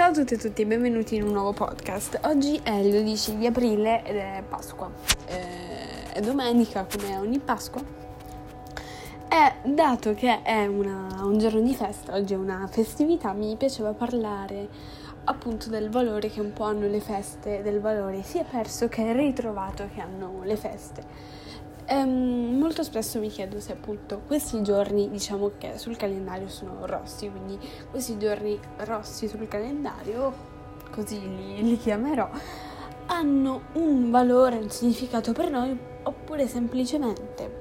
Ciao a tutti e tutti benvenuti in un nuovo podcast. Oggi è il 12 di aprile ed è Pasqua. Eh, è domenica come ogni Pasqua. E dato che è una, un giorno di festa, oggi è una festività, mi piaceva parlare appunto del valore che un po' hanno le feste, del valore sia perso che ritrovato che hanno le feste. Um, molto spesso mi chiedo se appunto questi giorni, diciamo che sul calendario sono rossi, quindi questi giorni rossi sul calendario, così li, li chiamerò, hanno un valore, un significato per noi oppure semplicemente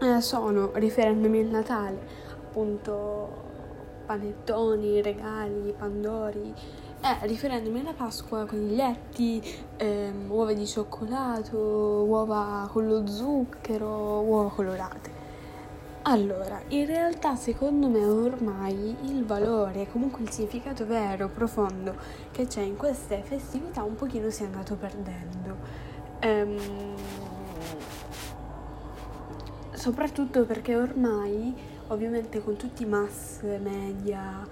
eh, sono, riferendomi al Natale, appunto panettoni, regali, pandori, eh, riferendomi alla Pasqua, coniglietti, ehm, uova di cioccolato, uova con lo zucchero, uova colorate. Allora, in realtà secondo me ormai il valore, comunque il significato vero, profondo che c'è in queste festività un pochino si è andato perdendo. Ehm, soprattutto perché ormai, ovviamente con tutti i mass media,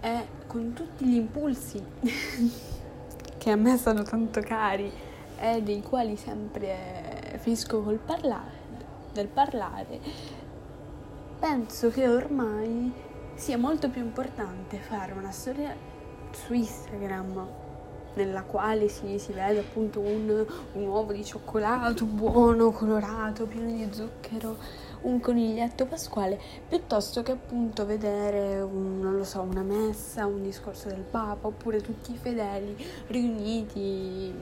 e con tutti gli impulsi che a me sono tanto cari e dei quali sempre finisco col parlare, del parlare, penso che ormai sia molto più importante fare una storia su Instagram nella quale si, si vede appunto un, un uovo di cioccolato buono, colorato, pieno di zucchero un coniglietto pasquale piuttosto che appunto vedere un, non lo so, una messa, un discorso del Papa oppure tutti i fedeli riuniti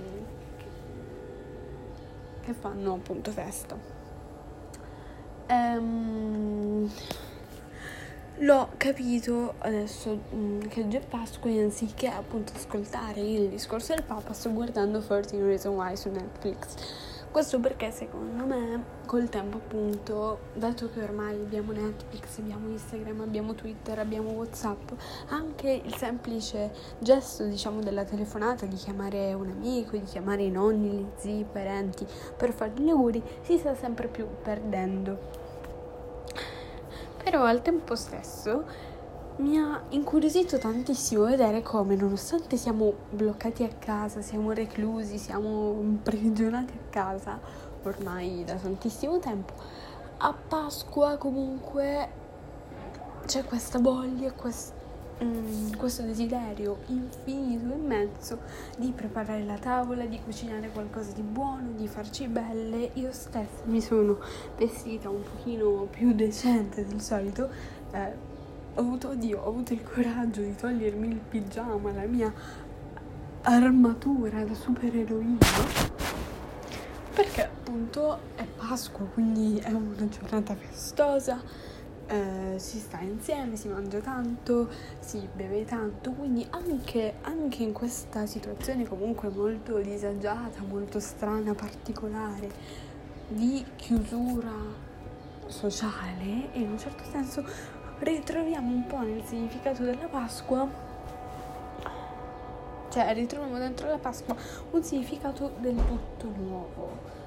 che fanno appunto festa. Ehm, l'ho capito adesso mm, che oggi è Pasqua anziché appunto ascoltare il discorso del Papa sto guardando 13 Reasons Why su Netflix questo perché secondo me col tempo appunto, dato che ormai abbiamo Netflix, abbiamo Instagram, abbiamo Twitter, abbiamo Whatsapp, anche il semplice gesto diciamo della telefonata, di chiamare un amico, di chiamare i nonni, gli zii, i parenti per fargli gli auguri, si sta sempre più perdendo. Però al tempo stesso mi ha incuriosito tantissimo vedere come, nonostante siamo bloccati a casa, siamo reclusi, siamo imprigionati a casa ormai da tantissimo tempo, a Pasqua comunque c'è questa voglia, quest, mm, questo desiderio infinito, immenso di preparare la tavola, di cucinare qualcosa di buono, di farci belle. Io stessa mi sono vestita un pochino più decente del solito. Eh, ho avuto, oddio, ho avuto il coraggio di togliermi il pigiama, la mia armatura da supereroina perché appunto è Pasqua, quindi è una giornata festosa, eh, si sta insieme, si mangia tanto, si beve tanto, quindi anche, anche in questa situazione comunque molto disagiata, molto strana, particolare, di chiusura sociale, in un certo senso ritroviamo un po' nel significato della Pasqua, cioè ritroviamo dentro la Pasqua un significato del tutto nuovo.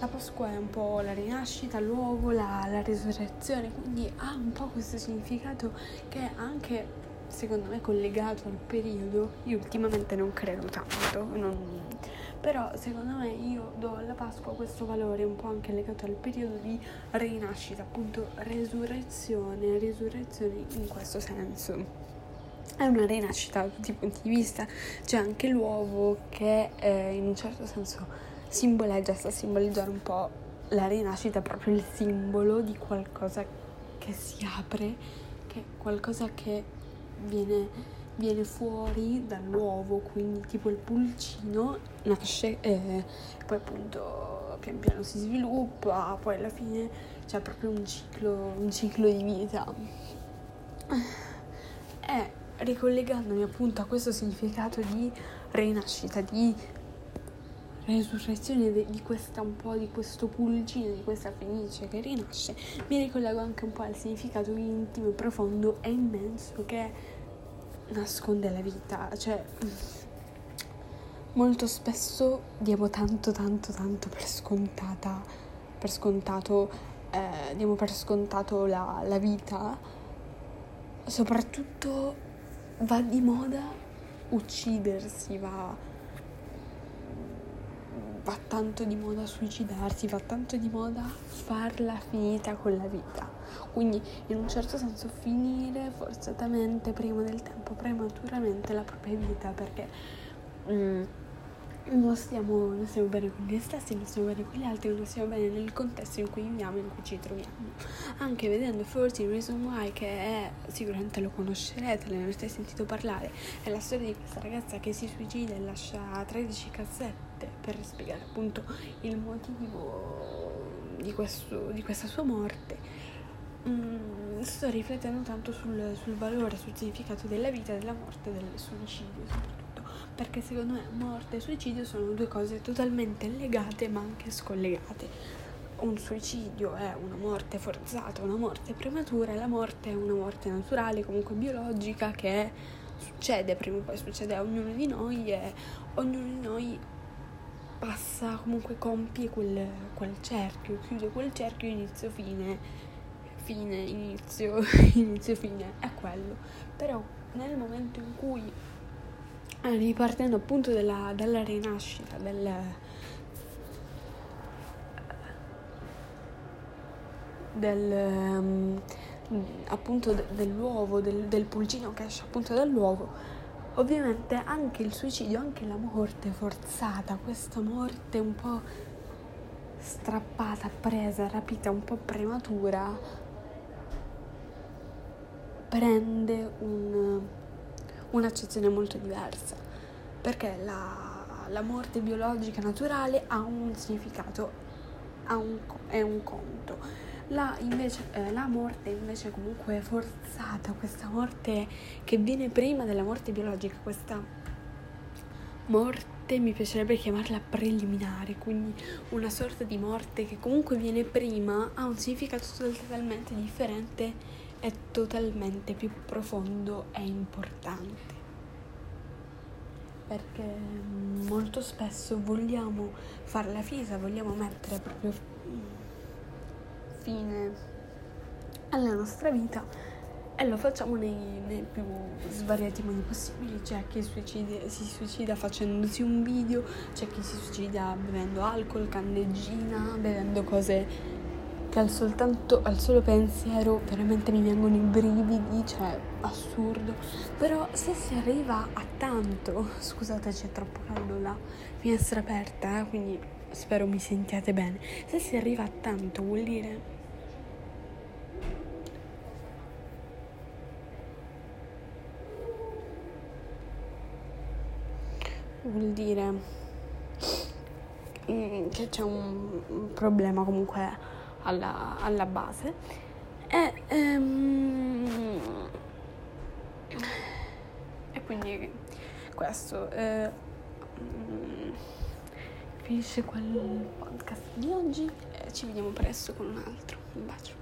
La Pasqua è un po' la rinascita, l'uovo, la, la resurrezione, quindi ha un po' questo significato che è anche secondo me collegato al periodo. Io ultimamente non credo tanto, non, però secondo me io do alla Pasqua questo valore un po' anche legato al periodo di rinascita, appunto resurrezione, resurrezione in questo senso. È una rinascita da tutti i punti di vista, c'è anche l'uovo che eh, in un certo senso simboleggia, sta a simboleggiare un po' la rinascita, proprio il simbolo di qualcosa che si apre, che qualcosa che viene viene fuori dall'uovo, quindi tipo il pulcino nasce e poi appunto pian piano si sviluppa, poi alla fine c'è proprio un ciclo, un ciclo di vita. E ricollegandomi appunto a questo significato di rinascita, di resurrezione di questa un po' di questo pulcino, di questa fenice che rinasce, mi ricollego anche un po' al significato intimo, profondo e immenso che nasconde la vita, cioè molto spesso diamo tanto tanto tanto per scontata, per scontato, eh, diamo per scontato la, la vita, soprattutto va di moda uccidersi, va, va tanto di moda suicidarsi, va tanto di moda farla finita con la vita. Quindi in un certo senso finire forzatamente prima del tempo, prematuramente la propria vita perché... Mm, non stiamo, non stiamo bene con noi stessi, non stiamo bene con gli altri, non stiamo bene nel contesto in cui viviamo, in cui ci troviamo. Anche vedendo 14 Reason Why, che è, sicuramente lo conoscerete, ne avete sentito parlare, è la storia di questa ragazza che si suicida e lascia 13 cassette per spiegare appunto il motivo di, questo, di questa sua morte. Mm, sto riflettendo tanto sul, sul valore, sul significato della vita, della morte del suicidio perché secondo me morte e suicidio sono due cose totalmente legate ma anche scollegate. Un suicidio è una morte forzata, una morte prematura, e la morte è una morte naturale, comunque biologica, che succede, prima o poi succede a ognuno di noi e ognuno di noi passa, comunque compie quel, quel cerchio, chiude quel cerchio inizio fine, inizio, inizio fine, è quello. Però nel momento in cui ripartendo appunto dalla, dalla rinascita, del, del um, appunto dell'uovo, del, del pulcino che esce appunto dall'uovo, ovviamente anche il suicidio, anche la morte forzata, questa morte un po' strappata, presa, rapita, un po' prematura, prende un un'accezione molto diversa, perché la, la morte biologica naturale ha un significato, ha un, è un conto. La, invece, eh, la morte invece comunque forzata, questa morte che viene prima della morte biologica, questa morte mi piacerebbe chiamarla preliminare, quindi una sorta di morte che comunque viene prima ha un significato totalmente differente è totalmente più profondo e importante. Perché molto spesso vogliamo fare la fisa, vogliamo mettere proprio fine alla nostra vita e lo facciamo nei, nei più svariati modi possibili. C'è chi suicida, si suicida facendosi un video, c'è chi si suicida bevendo alcol, candeggina, bevendo cose che al, soltanto, al solo pensiero veramente mi vengono i brividi, cioè assurdo. Però se si arriva a tanto, scusate c'è troppo caldo la finestra aperta, eh, quindi spero mi sentiate bene. Se si arriva a tanto vuol dire vuol dire mm, che c'è un problema comunque alla, alla base. E, ehm, e quindi questo eh, mm, finisce quel podcast di oggi e ci vediamo presto con un altro. Un bacio.